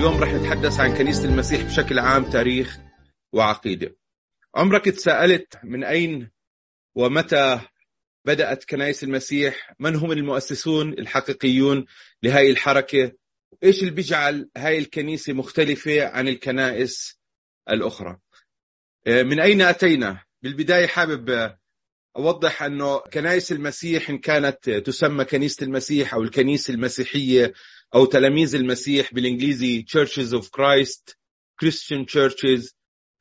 اليوم رح نتحدث عن كنيسة المسيح بشكل عام تاريخ وعقيدة. عمرك تساءلت من أين ومتى بدأت كنائس المسيح؟ من هم المؤسسون الحقيقيون لهذه الحركة؟ إيش اللي بيجعل هاي الكنيسة مختلفة عن الكنائس الأخرى؟ من أين أتينا؟ بالبداية حابب أوضح أنه كنائس المسيح إن كانت تسمى كنيسة المسيح أو الكنيسة المسيحية أو تلاميذ المسيح بالإنجليزي Churches of Christ Christian Churches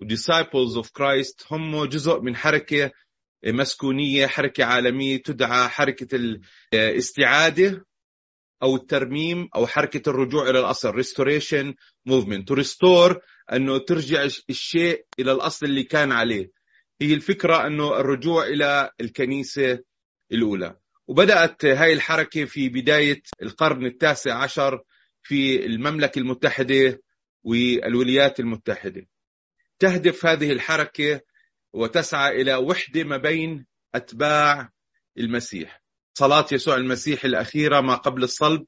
Disciples of Christ هم جزء من حركة مسكونية حركة عالمية تدعى حركة الاستعادة أو الترميم أو حركة الرجوع إلى الأصل Restoration Movement to restore أنه ترجع الشيء إلى الأصل اللي كان عليه. هي الفكرة أنه الرجوع إلى الكنيسة الأولى. وبدأت هاي الحركة في بداية القرن التاسع عشر في المملكة المتحدة والولايات المتحدة. تهدف هذه الحركة وتسعى إلى وحدة ما بين أتباع المسيح. صلاة يسوع المسيح الأخيرة ما قبل الصلب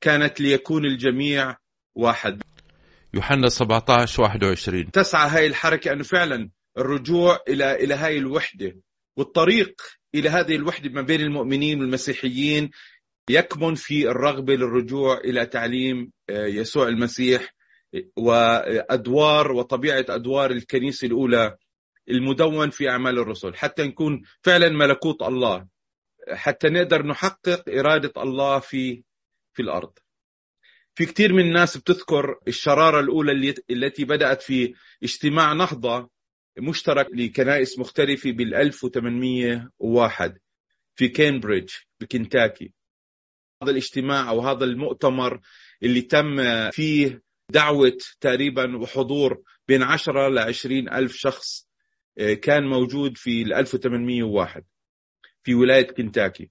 كانت ليكون الجميع واحد. يوحنا 17 21 تسعى هاي الحركة أنه فعلا الرجوع إلى إلى هاي الوحدة. والطريق إلى هذه الوحدة ما بين المؤمنين والمسيحيين يكمن في الرغبة للرجوع إلى تعليم يسوع المسيح وأدوار وطبيعة أدوار الكنيسة الأولى المدون في أعمال الرسل. حتى نكون فعلا ملكوت الله حتى نقدر نحقق إرادة الله في في الأرض. في كثير من الناس بتذكر الشرارة الأولى التي بدأت في اجتماع نهضة مشترك لكنائس مختلفة بال 1801 في كامبريدج بكنتاكي. هذا الاجتماع أو هذا المؤتمر اللي تم فيه دعوة تقريبا وحضور بين 10 ل 20 ألف شخص كان موجود في 1801 في ولاية كنتاكي.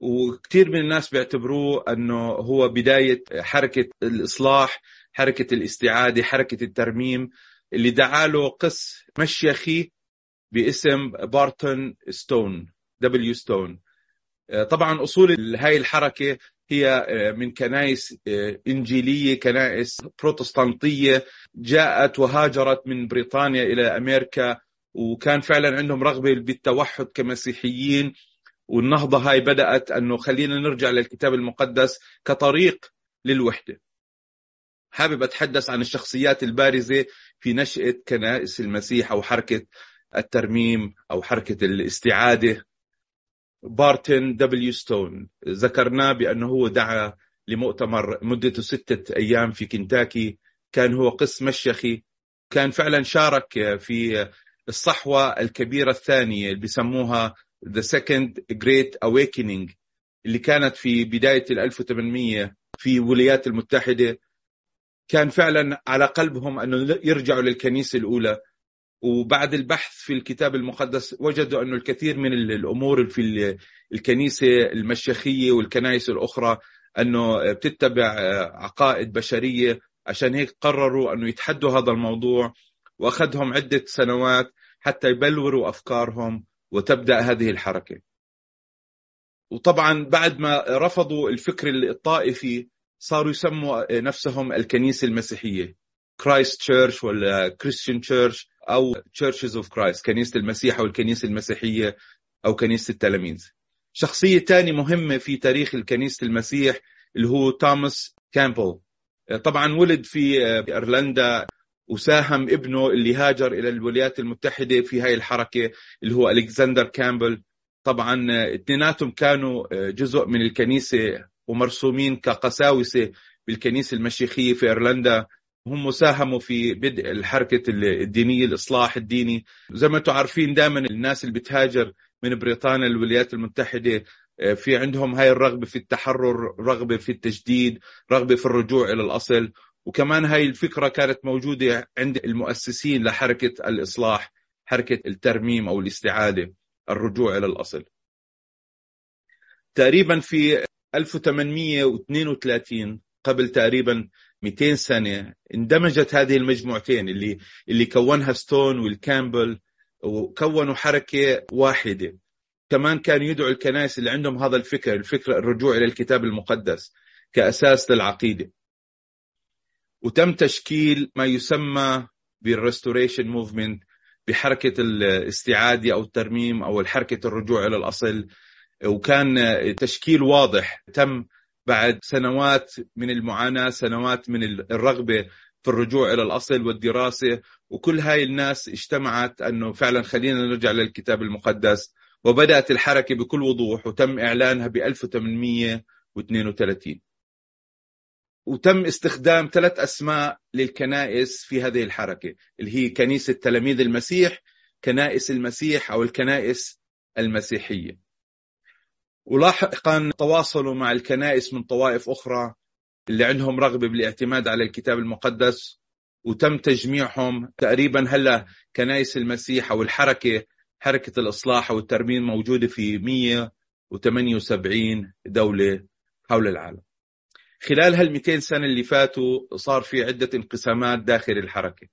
وكثير من الناس بيعتبروه أنه هو بداية حركة الإصلاح حركة الاستعادة حركة الترميم. اللي دعا له قس مشيخي باسم بارتون ستون W ستون. طبعا أصول هاي الحركة هي من كنائس إنجيلية كنائس بروتستانتية جاءت وهاجرت من بريطانيا إلى أمريكا وكان فعلا عندهم رغبة بالتوحد كمسيحيين. والنهضة هاي بدأت أنه خلينا نرجع للكتاب المقدس كطريق للوحدة. حابب أتحدث عن الشخصيات البارزة في نشأة كنائس المسيح أو حركة الترميم أو حركة الاستعادة. بارتن W ستون ذكرناه بأنه هو دعا لمؤتمر مدته ستة أيام في كنتاكي. كان هو قس مشيخي. كان فعلا شارك في الصحوة الكبيرة الثانية اللي بيسموها The Second Great Awakening اللي كانت في بداية ال 1800 في الولايات المتحدة. كان فعلا على قلبهم أنه يرجعوا للكنيسة الأولى. وبعد البحث في الكتاب المقدس وجدوا أنه الكثير من الأمور في الكنيسة المشيخية والكنائس الأخرى أنه بتتبع عقائد بشرية. عشان هيك قرروا أنه يتحدوا هذا الموضوع وأخذهم عدة سنوات حتى يبلوروا أفكارهم وتبدأ هذه الحركة. وطبعا بعد ما رفضوا الفكر الطائفي صاروا يسموا نفسهم الكنيسة المسيحية. Christ Church ولا Christian Church أو Churches of Christ كنيسة المسيح أو الكنيسة المسيحية أو كنيسة التلاميذ. شخصية تانية مهمة في تاريخ الكنيسة المسيح اللي هو توماس كامبل طبعا ولد في إيرلندا وساهم ابنه اللي هاجر إلى الولايات المتحدة في هاي الحركة اللي هو الكسندر كامبل طبعا اثنيناتهم كانوا جزء من الكنيسة ومرسومين كقساوسة بالكنيسة المشيخية في إيرلندا. هم ساهموا في بدء الحركة الدينية الإصلاح الديني. زي ما أنتم عارفين دائما الناس اللي بتهاجر من بريطانيا للولايات المتحدة في عندهم هاي الرغبة في التحرر رغبة في التجديد رغبة في الرجوع إلى الأصل. وكمان هاي الفكرة كانت موجودة عند المؤسسين لحركة الإصلاح حركة الترميم أو الاستعادة الرجوع إلى الأصل. تقريبا في 1832 قبل تقريبا 200 سنة اندمجت هذه المجموعتين اللي اللي كونها ستون والكامبل وكونوا حركة واحدة. كمان كانوا يدعوا الكنائس اللي عندهم هذا الفكر الفكر الرجوع إلى الكتاب المقدس كأساس للعقيدة. وتم تشكيل ما يسمى بال Restoration Movement بحركة الاستعادة أو الترميم أو حركة الرجوع إلى الأصل. وكان تشكيل واضح. تم بعد سنوات من المعاناة سنوات من الرغبة في الرجوع إلى الأصل والدراسة وكل هاي الناس اجتمعت أنه فعلا خلينا نرجع للكتاب المقدس. وبدأت الحركة بكل وضوح وتم إعلانها ب 1832 وتم استخدام ثلاث أسماء للكنائس في هذه الحركة اللي هي كنيسة تلاميذ المسيح كنائس المسيح أو الكنائس المسيحية. ولاحقا تواصلوا مع الكنائس من طوائف أخرى اللي عندهم رغبة بالاعتماد على الكتاب المقدس وتم تجميعهم. تقريبا هلا كنائس المسيح أو الحركة حركة الإصلاح والترميم موجودة في 178 دولة حول العالم. خلال هال 200 سنة اللي فاتوا صار في عدة انقسامات داخل الحركة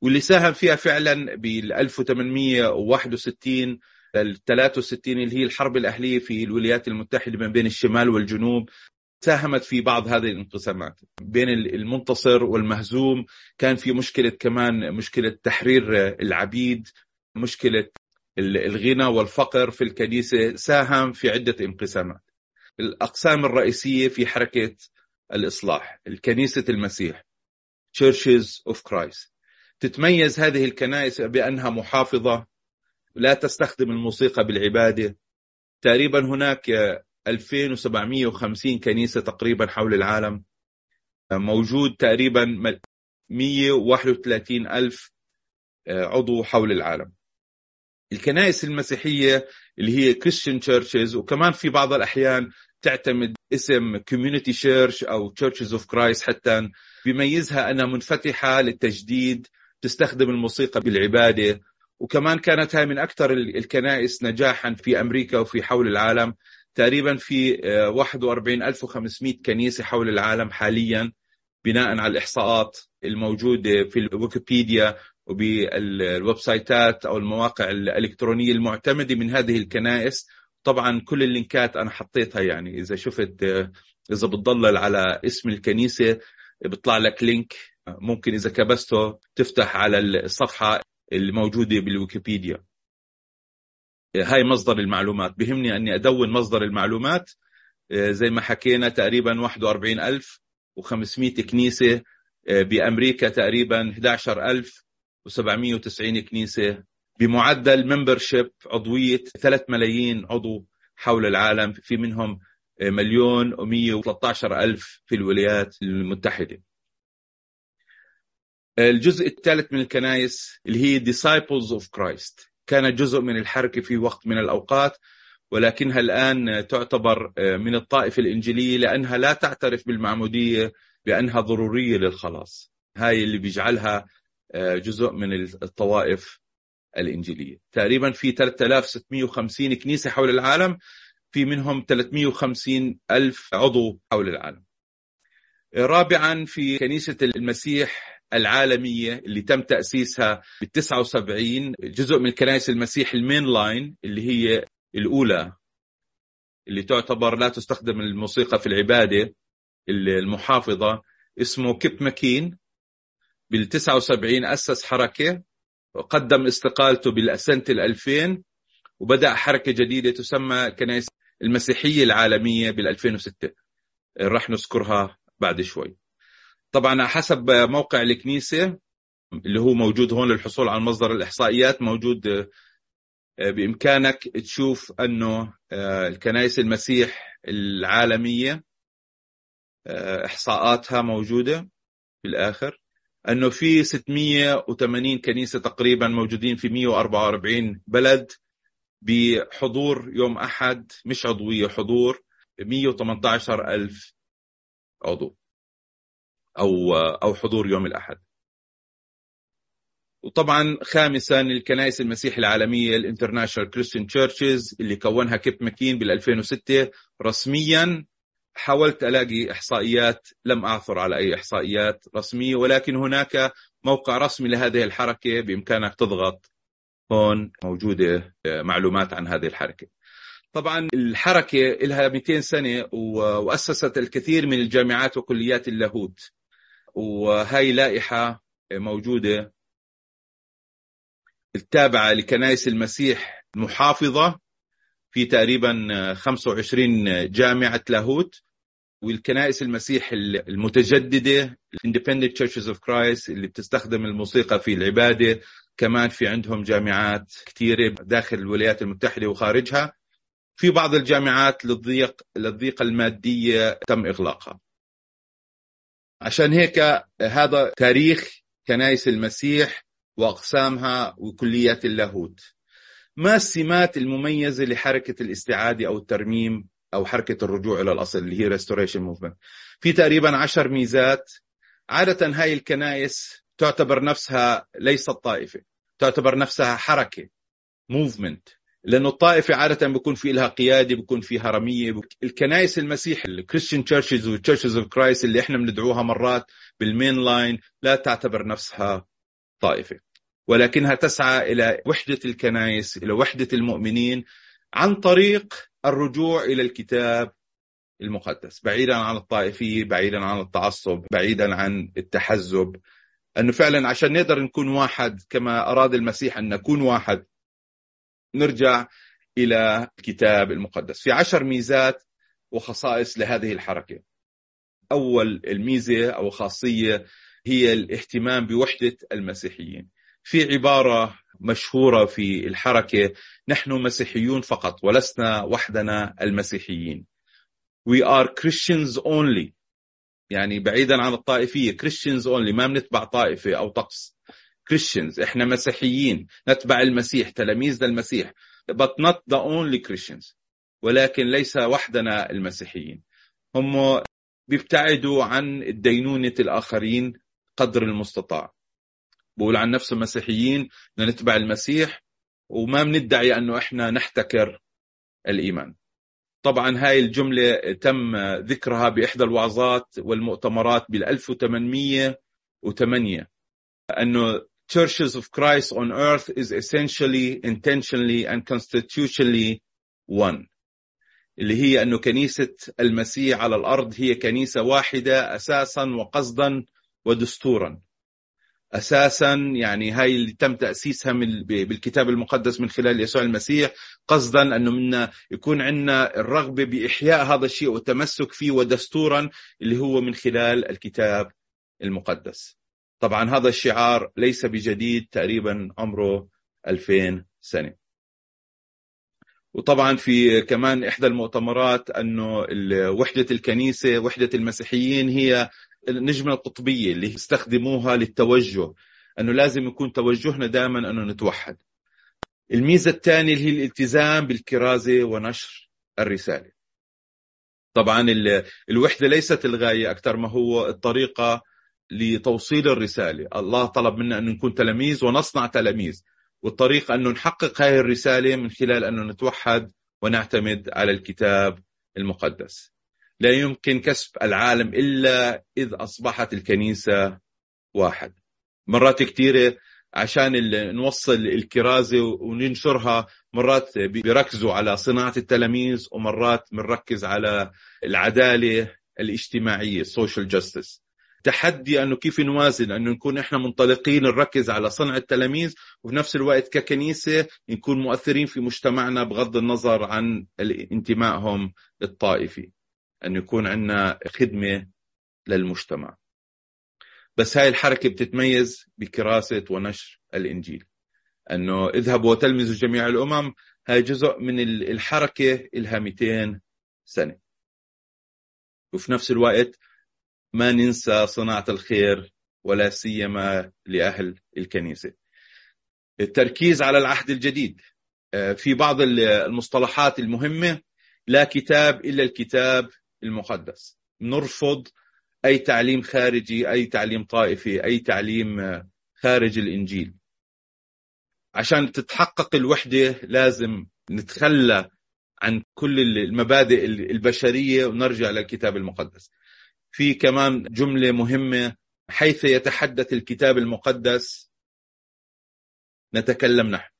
واللي ساهم فيها فعلا بال 1861 ال 63 اللي هي الحرب الأهلية في الولايات المتحدة ما بين الشمال والجنوب ساهمت في بعض هذه الانقسامات بين المنتصر والمهزوم. كان في مشكلة كمان مشكلة تحرير العبيد مشكلة الغنى والفقر في الكنيسة ساهم في عدة انقسامات. الأقسام الرئيسية في حركة الإصلاح الكنيسة المسيح Churches of Christ. تتميز هذه الكنائس بأنها محافظة لا تستخدم الموسيقى بالعبادة. تقريبا هناك 2750 كنيسة تقريبا حول العالم. موجود تقريبا 131 ألف عضو حول العالم. الكنائس المسيحية اللي هي Christian churches وكمان في بعض الأحيان تعتمد اسم community church أو churches of Christ حتى بيميزها أنها منفتحة للتجديد تستخدم الموسيقى بالعبادة. وكمان كانت هاي من أكثر الكنائس نجاحا في أمريكا وفي حول العالم. تقريبا في 41500 كنيسة حول العالم حاليا بناء على الإحصاءات الموجودة في الويكيبيديا وبال website ات أو المواقع الإلكترونية المعتمدة من هذه الكنائس. طبعا كل ال link ات أنا حطيتها يعني. إذا شفت إذا بتضلل على اسم الكنيسة بيطلع لك link. ممكن إذا كبسته تفتح على الصفحة. الموجودة بالويكيبيديا. هاي مصدر المعلومات. بهمني أني أدون مصدر المعلومات زي ما حكينا تقريبا 41500 كنيسة بأمريكا تقريبا 11790 كنيسة بمعدل ممبرشيب عضوية 3 ملايين عضو حول العالم في منهم مليون و113 ألف في الولايات المتحدة. الجزء الثالث من الكنائس اللي هي Disciples of Christ. كانت جزء من الحركة في وقت من الأوقات ولكنها الآن تعتبر من الطائفة الإنجيلية لأنها لا تعترف بالمعمودية بأنها ضرورية للخلاص. هاي اللي بيجعلها جزء من الطوائف الإنجيلية. تقريبا في 3650 كنيسة حول العالم في منهم 350 ألف عضو حول العالم. رابعا في كنيسة المسيح العالمية اللي تم تأسيسها بال 79 جزء من كنائس المسيح ال mainline اللي هي الأولى اللي تعتبر لا تستخدم الموسيقى في العبادة المحافظة اسمه كيب ماكين. بال 79 أسس حركة وقدم استقالته بالسنة 2000 وبدأ حركة جديدة تسمى كنائس المسيحية العالمية بال 2006 راح نذكرها بعد شوي. طبعا حسب موقع الكنيسة اللي هو موجود هون للحصول على مصدر الإحصائيات موجود بإمكانك تشوف أنه الكنائس المسيح العالمية إحصاءاتها موجودة في الآخر أنه في 680 كنيسة تقريبا موجودين في 144 بلد بحضور يوم أحد مش عضوية حضور 118 ألف عضو. أو أو حضور يوم الأحد وطبعا خامسا الكنائس المسيح العالمية ال International Christian Churches اللي كونها كيب ماكين بال 2006 رسميا حاولت ألاقي إحصائيات لم أعثر على أي إحصائيات رسمية ولكن هناك موقع رسمي لهذه الحركة بإمكانك تضغط هون موجودة معلومات عن هذه الحركة. طبعا الحركة لها 200 سنة وأسست الكثير من الجامعات وكليات اللاهوت. وهي لائحة موجودة التابعة لكنائس المسيح المحافظة في تقريبا 25 جامعة لاهوت والكنائس المسيح المتجددة Independent Churches of Christ اللي بتستخدم الموسيقى في العبادة. كمان في عندهم جامعات كثيرة داخل الولايات المتحدة وخارجها. في بعض الجامعات للضيق للضيقة المادية تم إغلاقها. عشان هيك هذا تاريخ كنائس المسيح وأقسامها وكليات اللاهوت. ما السمات المميزة لحركة الاستعادة أو الترميم أو حركة الرجوع إلى الأصل اللي هي restoration movement في تقريبا عشر ميزات. عادة هاي الكنائس تعتبر نفسها ليست طائفة تعتبر نفسها حركة movement. لأنه الطائفة عادة بيكون في لها قيادة بيكون في هرمية الكنائس المسيح ال Christian Churches وال Churches of Christ اللي إحنا بندعوها مرات بال mainline لا تعتبر نفسها طائفة. ولكنها تسعى إلى وحدة الكنائس إلى وحدة المؤمنين عن طريق الرجوع إلى الكتاب المقدس بعيدا عن الطائفية بعيدا عن التعصب بعيدا عن التحزب. أنه فعلا عشان نقدر نكون واحد كما أراد المسيح أن نكون واحد نرجع إلى الكتاب المقدس. في عشر ميزات وخصائص لهذه الحركة. أول الميزة أو خاصية هي الاهتمام بوحدة المسيحيين. في عبارة مشهورة في الحركة نحن مسيحيون فقط ولسنا وحدنا المسيحيين. We are Christians only. يعني بعيدا عن الطائفية Christians only. ما بنتبع طائفة أو طقس. Christians. إحنا مسيحيين. نتبع المسيح تلاميذ للمسيح but not the only Christians. ولكن ليس وحدنا المسيحيين. هم بيبتعدوا عن الدينونة الآخرين قدر المستطاع. بقول عن نفسهم مسيحيين نتبع المسيح وما بندعي أنه إحنا نحتكر الإيمان. طبعا هاي الجملة تم ذكرها بإحدى الوعظات والمؤتمرات بال 1808 أنه churches of Christ on earth is essentially, intentionally and constitutionally one. اللي هي أنه كنيسة المسيح على الأرض هي كنيسة واحدة أساسا وقصدا ودستورا أساسا يعني هاي اللي تم تأسيسها من بالكتاب المقدس من خلال يسوع المسيح قصدا أنه منا يكون عندنا الرغبة بإحياء هذا الشيء والتمسك فيه ودستورا اللي هو من خلال الكتاب المقدس طبعا هذا الشعار ليس بجديد تقريبا عمره 2000 سنة. وطبعا في كمان إحدى المؤتمرات أنه وحدة الكنيسة وحدة المسيحيين هي النجمة القطبية اللي استخدموها للتوجه أنه لازم يكون توجهنا دائما أنه نتوحد. الميزة الثانية اللي هي الالتزام بالكرازة ونشر الرسالة. طبعا الوحدة ليست الغاية أكثر ما هو الطريقة لتوصيل الرسالة. الله طلب منا أن نكون تلاميذ ونصنع تلاميذ. والطريق أنه نحقق هذه الرسالة من خلال أنه نتوحد ونعتمد على الكتاب المقدس. لا يمكن كسب العالم إلا إذ أصبحت الكنيسة واحد مرات كثيرة عشان نوصل الكرازة وننشرها مرات بيركزوا على صناعة التلاميذ ومرات بنركز على العدالة الاجتماعية social justice. تحدي انه كيف نوازن انه نكون إحنا منطلقين نركز على صنع التلاميذ وفي نفس الوقت ككنيسة نكون مؤثرين في مجتمعنا بغض النظر عن انتمائهم الطائفي. انه يكون عندنا خدمة للمجتمع. بس هاي الحركة بتتميز بكراسة ونشر الإنجيل. أنه اذهبوا وتلمذوا جميع الأمم هاي جزء من الحركة لها 200 سنة. وفي نفس الوقت ما ننسى صناعة الخير ولا سيما لأهل الكنيسة. التركيز على العهد الجديد آه، في بعض المصطلحات المهمة لا كتاب إلا الكتاب المقدس. نرفض أي تعليم خارجي أي تعليم طائفي أي تعليم آه، خارج الإنجيل. عشان تتحقق الوحدة لازم نتخلى عن كل المبادئ البشرية ونرجع للكتاب المقدس. في كمان جملة مهمة حيث يتحدث الكتاب المقدس. نتكلم نحن.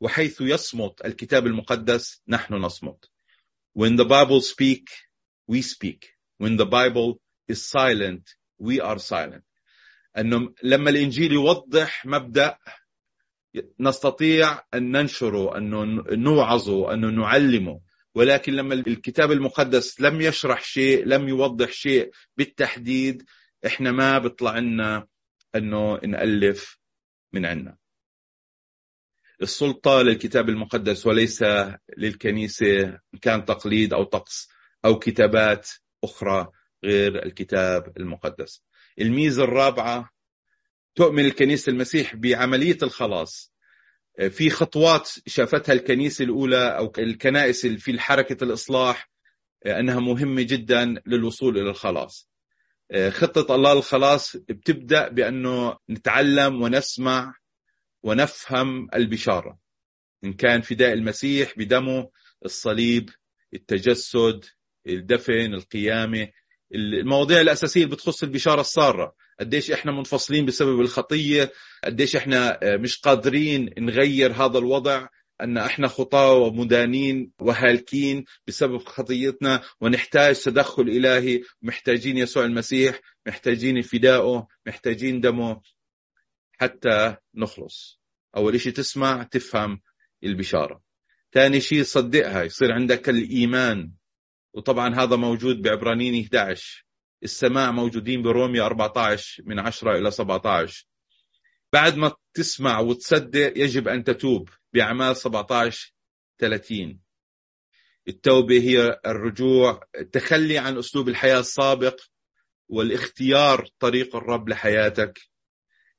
وحيث يصمت الكتاب المقدس نحن نصمت. When the Bible speak we speak. When the Bible is silent we are silent. أنه لما الإنجيل يوضح مبدأ نستطيع أن ننشره أن نوعظه أن نعلمه. ولكن لما الكتاب المقدس لم يشرح شيء لم يوضح شيء بالتحديد إحنا ما بيطلع لنا إنه نألف من عنا. السلطة للكتاب المقدس وليس للكنيسة كان تقليد أو طقس أو كتابات أخرى غير الكتاب المقدس. الميزة الرابعة تؤمن الكنيسة المسيح بعملية الخلاص. في خطوات شافتها الكنيسة الأولى أو الكنائس في حركة الإصلاح أنها مهمة جدا للوصول إلى الخلاص. خطة الله للخلاص بتبدأ بأنه نتعلم ونسمع ونفهم البشارة إن كان فداء المسيح بدمه الصليب التجسد الدفن القيامة. المواضيع الأساسية اللي بتخص البشارة السارة. قديش إحنا منفصلين بسبب الخطية؟ قديش إحنا مش قادرين نغير هذا الوضع؟ أن إحنا خطاة ومدانين وهالكين بسبب خطيتنا ونحتاج تدخل إلهي. محتاجين يسوع المسيح محتاجين فدائه محتاجين دمه حتى نخلص. أول شيء تسمع تفهم البشارة. ثاني شيء صدقها يصير عندك الإيمان. وطبعا هذا موجود بعبرانيين 11 السماع موجودين بروميا 14 من 10 إلى 17 بعد ما تسمع وتصدق يجب أن تتوب بأعمال 17 30 التوبة هي الرجوع التخلي عن أسلوب الحياة السابق والاختيار طريق الرب لحياتك.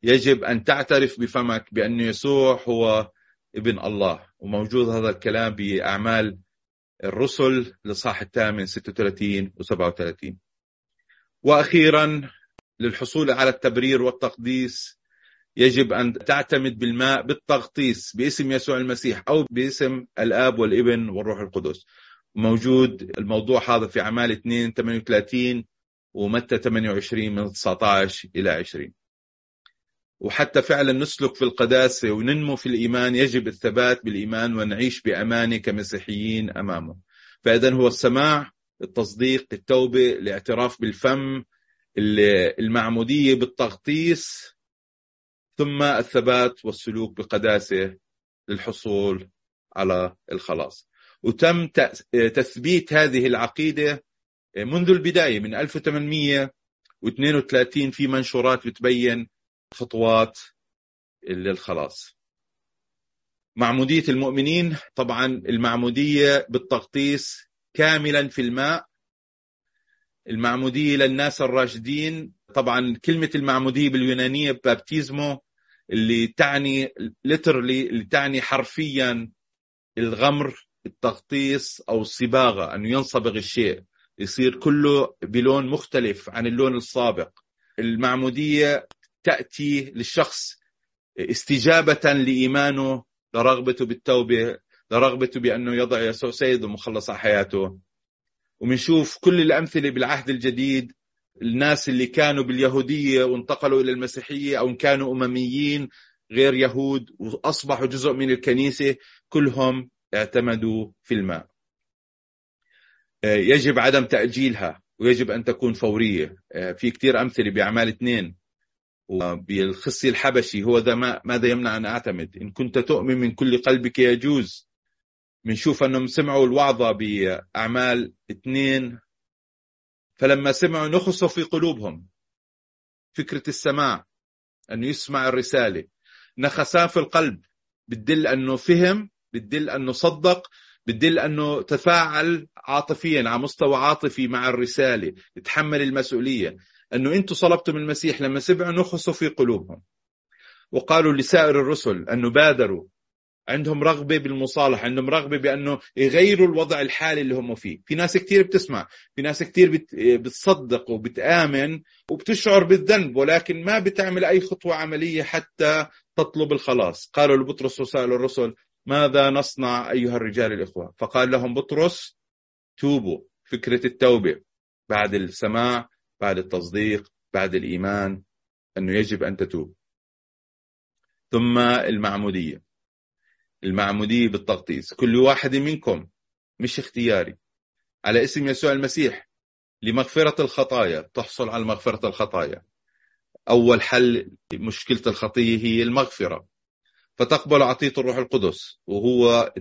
يجب أن تعترف بفمك بأن يسوع هو ابن الله. وموجود هذا الكلام بأعمال الرسل لصاح الثامن 36 و 37 وأخيرا للحصول على التبرير والتقديس يجب أن تعتمد بالماء بالتغطيس باسم يسوع المسيح أو باسم الآب والابن والروح القدس. موجود الموضوع هذا في أعمال 2 38 ومتى 28 من 19 إلى 20 وحتى فعلا نسلك في القداسة وننمو في الإيمان يجب الثبات بالإيمان ونعيش بأمانة كمسيحيين أمامه. فإذا هو السماع التصديق التوبة الاعتراف بالفم المعمودية بالتغطيس ثم الثبات والسلوك بقداسة للحصول على الخلاص. وتم تثبيت هذه العقيدة منذ البداية من 1832 في منشورات بتبين خطوات للخلاص معمودية المؤمنين طبعا المعمودية بالتغطيس كاملا في الماء. المعمودية للناس الراشدين طبعا كلمة المعمودية باليونانية بابتيزمو اللي تعني ليترلي اللي تعني حرفيا الغمر التغطيس أو الصباغة انه ينصبغ الشيء. يصير كله بلون مختلف عن اللون السابق. المعمودية تأتي للشخص استجابة لإيمانه لرغبته بالتوبة لرغبته بأنه يضع يسوع سيد ومخلص على حياته. وبنشوف كل الأمثلة بالعهد الجديد الناس اللي كانوا باليهودية وانتقلوا إلى المسيحية أو كانوا أمميين غير يهود وأصبحوا جزء من الكنيسة كلهم اعتمدوا في الماء. يجب عدم تأجيلها ويجب أن تكون فورية، في كثير أمثلة بأعمال اثنين. وبالخصي الحبشي هو ذا ما ماذا يمنع أن أعتمد؟ إن كنت تؤمن من كل قلبك يجوز. بنشوف أنهم سمعوا الوعظه بأعمال اثنين فلما سمعوا نخصوا في قلوبهم. فكرة السماع انه يسمع الرسالة. نخسان في القلب. بتدل أنه فهم بتدل أنه صدق بتدل أنه تفاعل عاطفيا على مستوى عاطفي مع الرسالة يتحمل المسؤولية. أنه أنتم صلبتم المسيح لما سمعوا نخصوا في قلوبهم. وقالوا لسائر الرسل أنه بادروا. عندهم رغبة بالمصالحة عندهم رغبة بأنه يغيروا الوضع الحالي اللي هم فيه. في ناس كتير بتسمع في ناس كتير بت... بتصدق وبتآمن وبتشعر بالذنب ولكن ما بتعمل أي خطوة عملية حتى تطلب الخلاص. قالوا لبطرس وسائل الرسل ماذا نصنع أيها الرجال الإخوة؟ فقال لهم بطرس توبوا. فكرة التوبة بعد السماع بعد التصديق بعد الإيمان أنه يجب أن تتوب. ثم المعمودية. المعمودية بالتغطيس. كل واحد منكم مش اختياري. على اسم يسوع المسيح لمغفرة الخطايا. تحصل على مغفرة الخطايا. أول حل مشكلة الخطية هي المغفرة. فتقبل عطية الروح القدس. وهو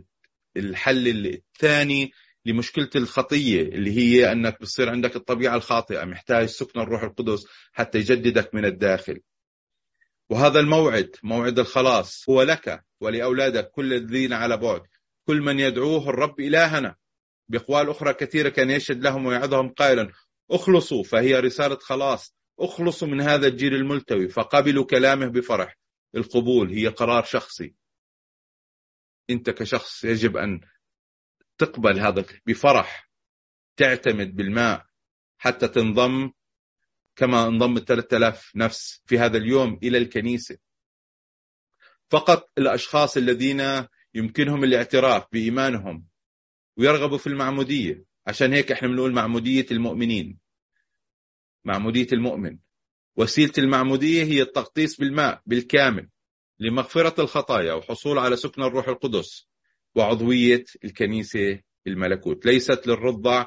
الحل الثاني لمشكلة الخطية اللي هي أنك بصير عندك الطبيعة الخاطئة محتاج سكن الروح القدس حتى يجددك من الداخل. وهذا الموعد موعد الخلاص هو لك ولأولادك كل الذين على بعد. كل من يدعوه الرب إلهنا. بأقوال أخرى كثيرة كان يشهد لهم ويعظهم قائلا أخلصوا! فهي رسالة خلاص. أخلصوا من هذا الجيل الملتوي. فقبلوا كلامه بفرح. القبول هي قرار شخصي. أنت كشخص يجب أن تقبل هذا بفرح تعتمد بالماء حتى تنضم كما انضم 3000 نفس في هذا اليوم إلى الكنيسة. فقط الأشخاص الذين يمكنهم الاعتراف بإيمانهم ويرغبوا في المعمودية عشان هيك إحنا بنقول معمودية المؤمنين. معمودية المؤمن. وسيلة المعمودية هي التغطيس بالماء بالكامل لمغفرة الخطايا وحصول على سكن الروح القدس. وعضوية الكنيسة الملكوت. ليست للرضع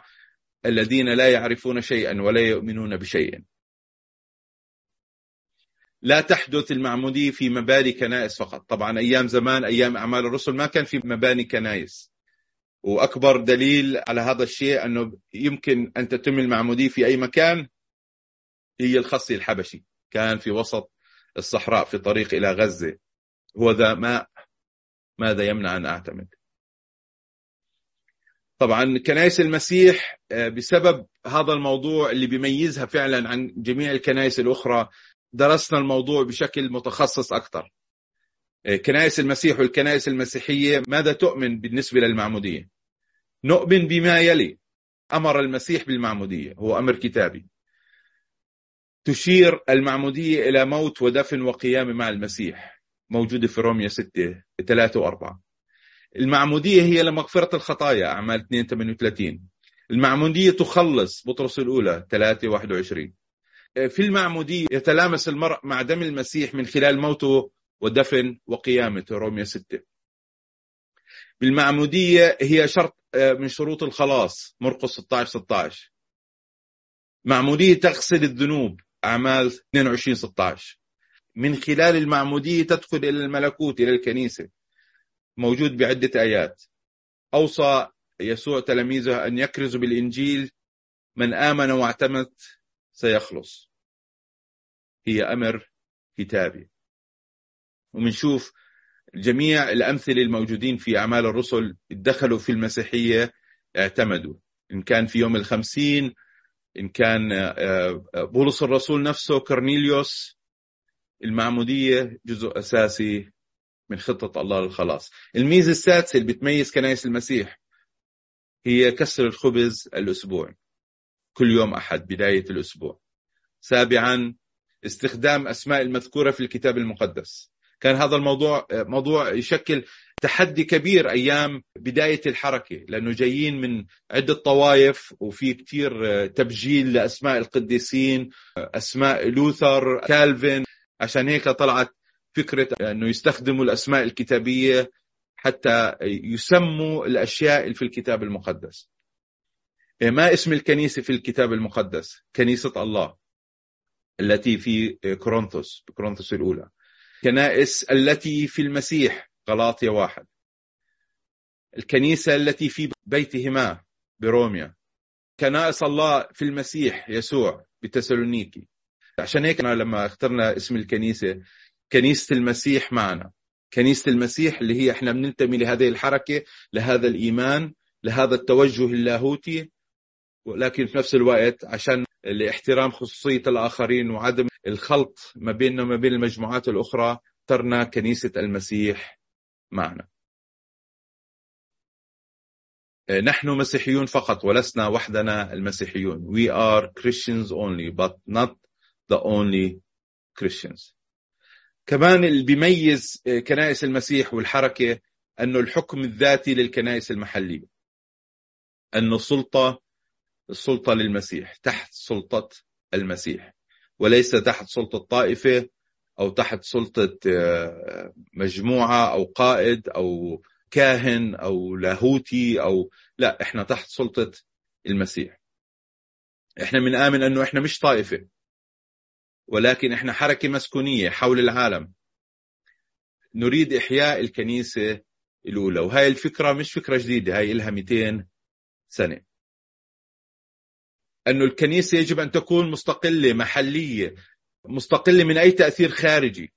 الذين لا يعرفون شيئا ولا يؤمنون بشيء لا تحدث المعمودية في مباني كنائس فقط. طبعا أيام زمان أيام أعمال الرسل ما كان في مباني كنائس. وأكبر دليل على هذا الشيء أنه يمكن أن تتم المعمودية في أي مكان هي الخصي الحبشي. كان في وسط الصحراء في طريق إلى غزة. هو ذا ماء. ماذا يمنع أن أعتمد؟ طبعا كنائس المسيح آه، بسبب هذا الموضوع اللي بيميزها فعلا عن جميع الكنائس الأخرى درسنا الموضوع بشكل متخصص أكثر. آه، كنائس المسيح والكنائس المسيحية ماذا تؤمن بالنسبة للمعمودية؟ نؤمن بما يلي أمر المسيح بالمعمودية هو أمر كتابي. تشير المعمودية إلى موت ودفن وقيام مع المسيح موجودة في روميا 6 3 و4 المعمودية هي لمغفرة الخطايا أعمال 2 38 المعمودية تخلص بطرس الأولى 3 21 في المعمودية يتلامس المرء مع دم المسيح من خلال موته ودفن وقيامته روميا 6 بالمعمودية هي شرط آه، من شروط الخلاص مرقس 16 16 معمودية تغسل الذنوب أعمال 22 16 من خلال المعمودية تدخل إلى الملكوت إلى الكنيسة. موجود بعدة آيات. أوصى يسوع تلاميذه أن يكرزوا بالإنجيل من آمن واعتمد سيخلص. هي أمر كتابي. ومنشوف جميع الأمثلة الموجودين في أعمال الرسل دخلوا في المسيحية اعتمدوا. إن كان في يوم الخمسين إن كان آه، آه، بولس الرسول نفسه كورنيليوس المعمودية جزء أساسي من خطة الله للخلاص. الميزة السادسة اللي بتميز كنائس المسيح هي كسر الخبز الأسبوع كل يوم أحد بداية الأسبوع. سابعا استخدام أسماء المذكورة في الكتاب المقدس. كان هذا الموضوع موضوع يشكل تحدي كبير أيام بداية الحركة لأنه جايين من عدة طوائف وفي كثير تبجيل لأسماء القديسين أسماء لوثر كالفين. عشان هيك طلعت فكرة أنه يستخدموا الأسماء الكتابية حتى يسموا الأشياء في الكتاب المقدس. ما اسم الكنيسة في الكتاب المقدس؟ كنيسة الله التي في كورنثوس كورنثوس الأولى. كنائس التي في المسيح غلاطيا واحد. الكنيسة التي في بيتهما بروميا. كنائس الله في المسيح يسوع بتسالونيكي. عشان هيك أنا لما اخترنا اسم الكنيسة كنيسة المسيح معنا. كنيسة المسيح اللي هي إحنا بننتمي لهذه الحركة لهذا الإيمان لهذا التوجه اللاهوتي ولكن في نفس الوقت عشان لاحترام خصوصية الآخرين وعدم الخلط ما بيننا وما بين المجموعات الأخرى اخترنا كنيسة المسيح معنا. آه، نحن مسيحيون فقط ولسنا وحدنا المسيحيون. We are Christians only but not the only Christians. كمان اللي بيميز آه، كنائس المسيح والحركة أنه الحكم الذاتي للكنائس المحلية أنه السلطة السلطة للمسيح تحت سلطة المسيح وليس تحت سلطة طائفة أو تحت سلطة آه، مجموعة أو قائد أو كاهن أو لاهوتي أو لا إحنا تحت سلطة المسيح. إحنا بنآمن أنه إحنا مش طائفة. ولكن إحنا حركة مسكونية حول العالم. نريد إحياء الكنيسة الأولى وهاي الفكرة مش فكرة جديدة هاي إلها 200 سنة. أنه الكنيسة يجب أن تكون مستقلة محلية مستقلة من أي تأثير خارجي.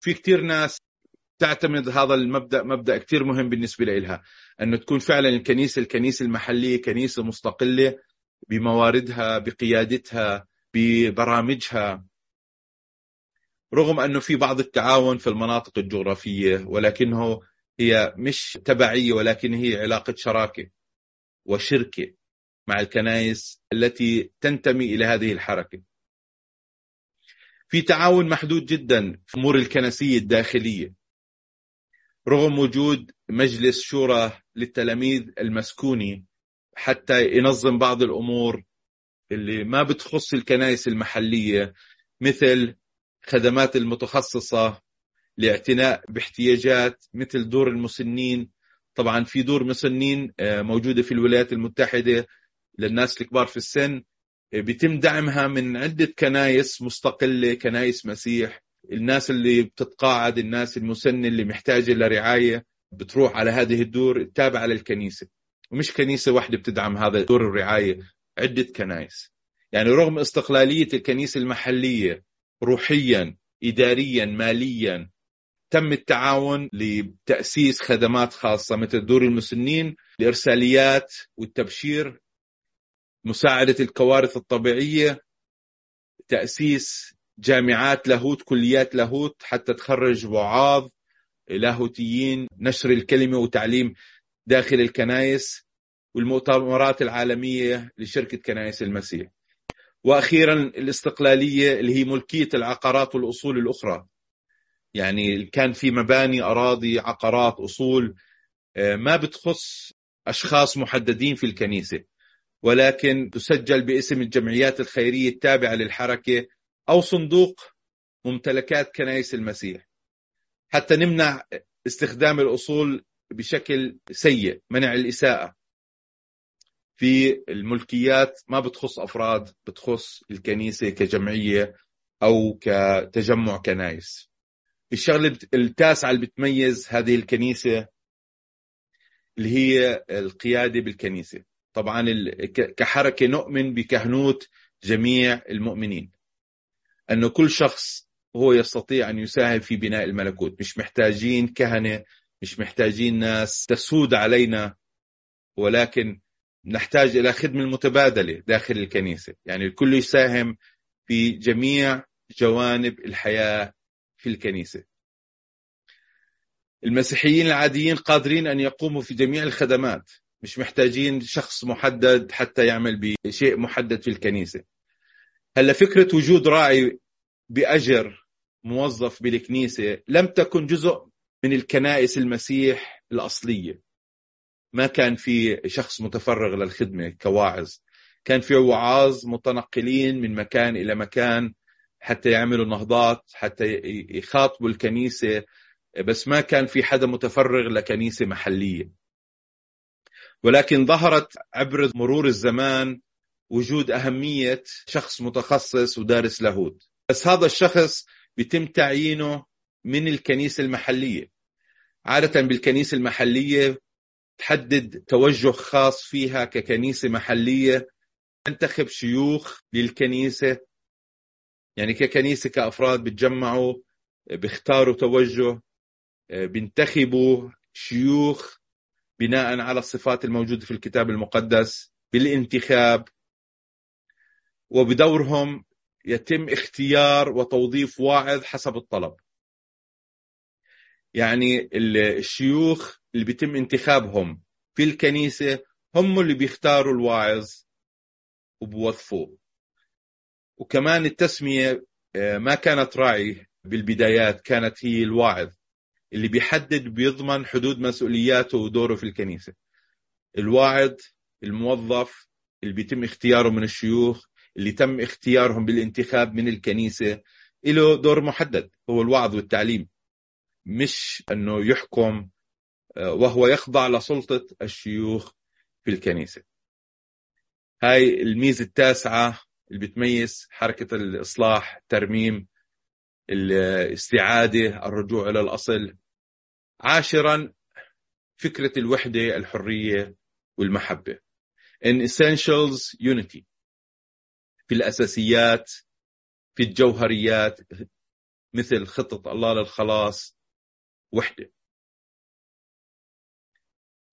في كتير ناس تعتمد هذا المبدأ مبدأ كتير مهم بالنسبة لها أنه تكون فعلا الكنيسة الكنيسة المحلية كنيسة مستقلة بمواردها بقيادتها ببرامجها رغم أنه في بعض التعاون في المناطق الجغرافية ولكنه هي مش تبعية ولكن هي علاقة شراكة وشركة مع الكنائس التي تنتمي إلى هذه الحركة. في تعاون محدود جدا في أمور الكنسية الداخلية رغم وجود مجلس شورى للتلاميذ المسكوني حتى ينظم بعض الأمور اللي ما بتخص الكنائس المحلية مثل خدمات المتخصصة لاعتناء باحتياجات مثل دور المسنين. طبعا في دور مسنين آه، موجودة في الولايات المتحدة للناس الكبار في السن. آه، بيتم دعمها من عدة كنايس مستقلة كنايس مسيح. الناس اللي بتتقاعد الناس المسنة اللي محتاجة لرعاية بتروح على هذه الدور التابعة للكنيسة. ومش كنيسة واحدة بتدعم هذا دور الرعاية. عدة كنائس. يعني رغم استقلالية الكنيسة المحلية روحيا إداريا ماليا تم التعاون لتأسيس خدمات خاصة مثل دور المسنين الإرساليات والتبشير مساعدة الكوارث الطبيعية تأسيس جامعات لاهوت كليات لاهوت حتى تخرج وعاظ لاهوتيين نشر الكلمة وتعليم داخل الكنائس. والمؤتمرات العالمية لشركة كنائس المسيح. وأخيرا الاستقلالية اللي هي ملكية العقارات والأصول الأخرى. يعني كان في مباني أراضي عقارات أصول آه، ما بتخص أشخاص محددين في الكنيسة. ولكن تسجل باسم الجمعيات الخيرية التابعة للحركة أو صندوق ممتلكات كنائس المسيح. حتى نمنع استخدام الأصول بشكل سيء منع الإساءة. في الملكيات ما بتخص أفراد بتخص الكنيسة كجمعية أو كتجمع كنايس الشغلة التاسعة اللي بتميز هذه الكنيسة اللي هي القيادة بالكنيسة. طبعا كحركة نؤمن بكهنوت جميع المؤمنين. أنه كل شخص هو يستطيع أن يساهم في بناء الملكوت. مش محتاجين كهنة مش محتاجين ناس تسود علينا ولكن نحتاج إلى خدمة متبادلة داخل الكنيسة. يعني الكل يساهم في جميع جوانب الحياة في الكنيسة. المسيحيين العاديين قادرين أن يقوموا في جميع الخدمات مش محتاجين شخص محدد حتى يعمل بشيء محدد في الكنيسة. هلا فكرة وجود راعي بأجر موظف بالكنيسة لم تكن جزء من الكنائس المسيح الأصلية. ما كان في شخص متفرغ للخدمة كواعظ. كان في وعاظ متنقلين من مكان إلى مكان حتى يعملوا نهضات حتى يخاطبوا الكنيسة. بس ما كان في حدا متفرغ لكنيسة محلية. ولكن ظهرت عبر مرور الزمان وجود أهمية شخص متخصص ودارس لاهوت. بس هذا الشخص بيتم تعيينه من الكنيسة المحلية. عادة بالكنيسة المحلية تحدد توجه خاص فيها ككنيسة محلية تنتخب شيوخ للكنيسة. يعني ككنيسة كأفراد بتجمعوا بيختاروا توجه بينتخبوا شيوخ بناء على الصفات الموجودة في الكتاب المقدس بالانتخاب. وبدورهم يتم اختيار وتوظيف واعظ حسب الطلب. يعني الشيوخ اللي بيتم انتخابهم في الكنيسة هم اللي بيختاروا الواعظ وبوظفوه. وكمان التسمية آه، ما كانت راعي بالبدايات كانت هي الواعظ اللي بيحدد بيضمن حدود مسؤولياته ودوره في الكنيسة. الواعظ الموظف اللي بيتم اختياره من الشيوخ اللي تم اختيارهم بالانتخاب من الكنيسة له دور محدد هو الوعظ والتعليم. مش أنه يحكم وهو يخضع لسلطة الشيوخ في الكنيسة. هاي الميزة التاسعة اللي بتميز حركة الإصلاح الترميم الاستعادة الرجوع إلى الأصل عاشرا فكرة الوحدة الحرية والمحبة. In essentials unity. في الأساسيات في الجوهريات مثل خطة الله للخلاص وحدة.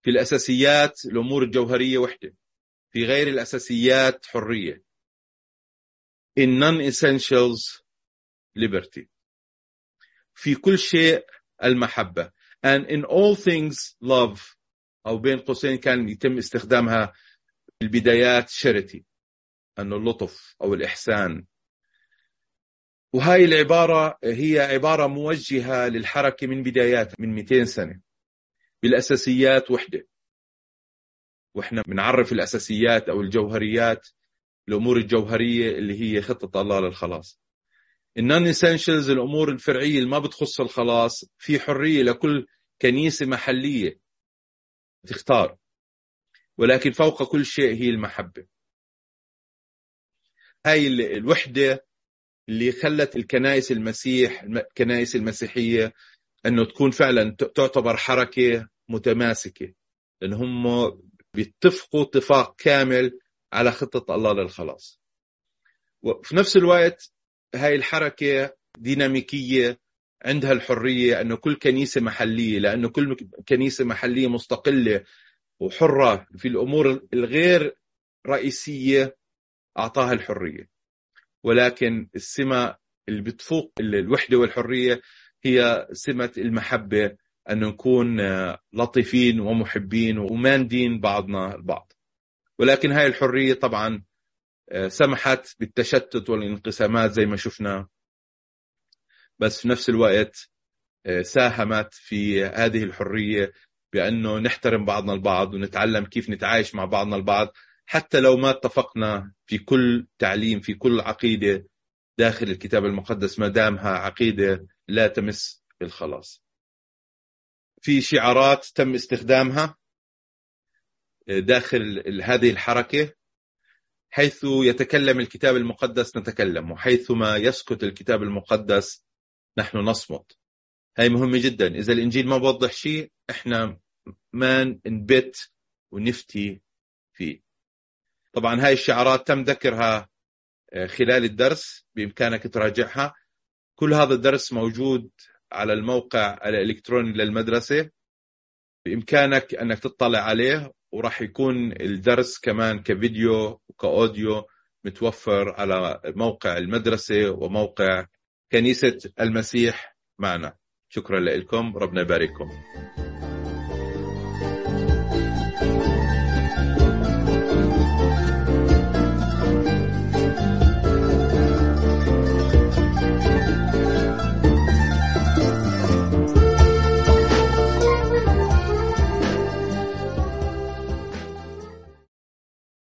في الأساسيات الأمور الجوهرية وحدة في غير الأساسيات حرية. In non-essentials liberty. في كل شيء المحبة. And in all things love. أو بين قوسين كان يتم استخدامها في البدايات charity. أنه اللطف أو الإحسان. وهاي العبارة هي عبارة موجهة للحركة من بدايات من 200 سنة. بالأساسيات وحدة. وإحنا بنعرف الأساسيات أو الجوهريات الأمور الجوهرية اللي هي خطة الله للخلاص النون اسينشلز الأمور الفرعية اللي ما بتخص الخلاص في حرية لكل كنيسة محلية تختار. ولكن فوق كل شيء هي المحبة. هاي الوحدة اللي خلت الكنائس المسيح الكنائس المسيحية أنه تكون فعلا تعتبر حركة متماسكة لأن هم بيتفقوا اتفاق كامل على خطة الله للخلاص. وفي نفس الوقت هاي الحركة ديناميكية عندها الحرية أنه كل كنيسة محلية لأنه كل كنيسة محلية مستقلة وحرة في الأمور الغير رئيسية أعطاها الحرية. ولكن السمة اللي بتفوق الوحدة والحرية هي سمة المحبة أن نكون لطيفين ومحبين وماندين بعضنا البعض. ولكن هاي الحرية طبعا سمحت بالتشتت والانقسامات زي ما شفنا. بس في نفس الوقت ساهمت في هذه الحرية بأنه نحترم بعضنا البعض ونتعلم كيف نتعايش مع بعضنا البعض حتى لو ما اتفقنا في كل تعليم في كل عقيدة داخل الكتاب المقدس ما دامها عقيدة لا تمس الخلاص في شعارات تم استخدامها داخل هذه الحركة حيث يتكلم الكتاب المقدس نتكلم وحيثما يسكت الكتاب المقدس نحن نصمت. هاي مهمة جدا. إذا الإنجيل ما بوضح شيء إحنا ما نبت ونفتي فيه. طبعا هاي الشعارات تم ذكرها خلال الدرس بإمكانك تراجعها. كل هذا الدرس موجود على الموقع الإلكتروني للمدرسة. بإمكانك أنك تطلع عليه وراح يكون الدرس كمان كفيديو وكأوديو متوفر على موقع المدرسة وموقع كنيسة المسيح معنا. شكرا لكم. ربنا يبارككم.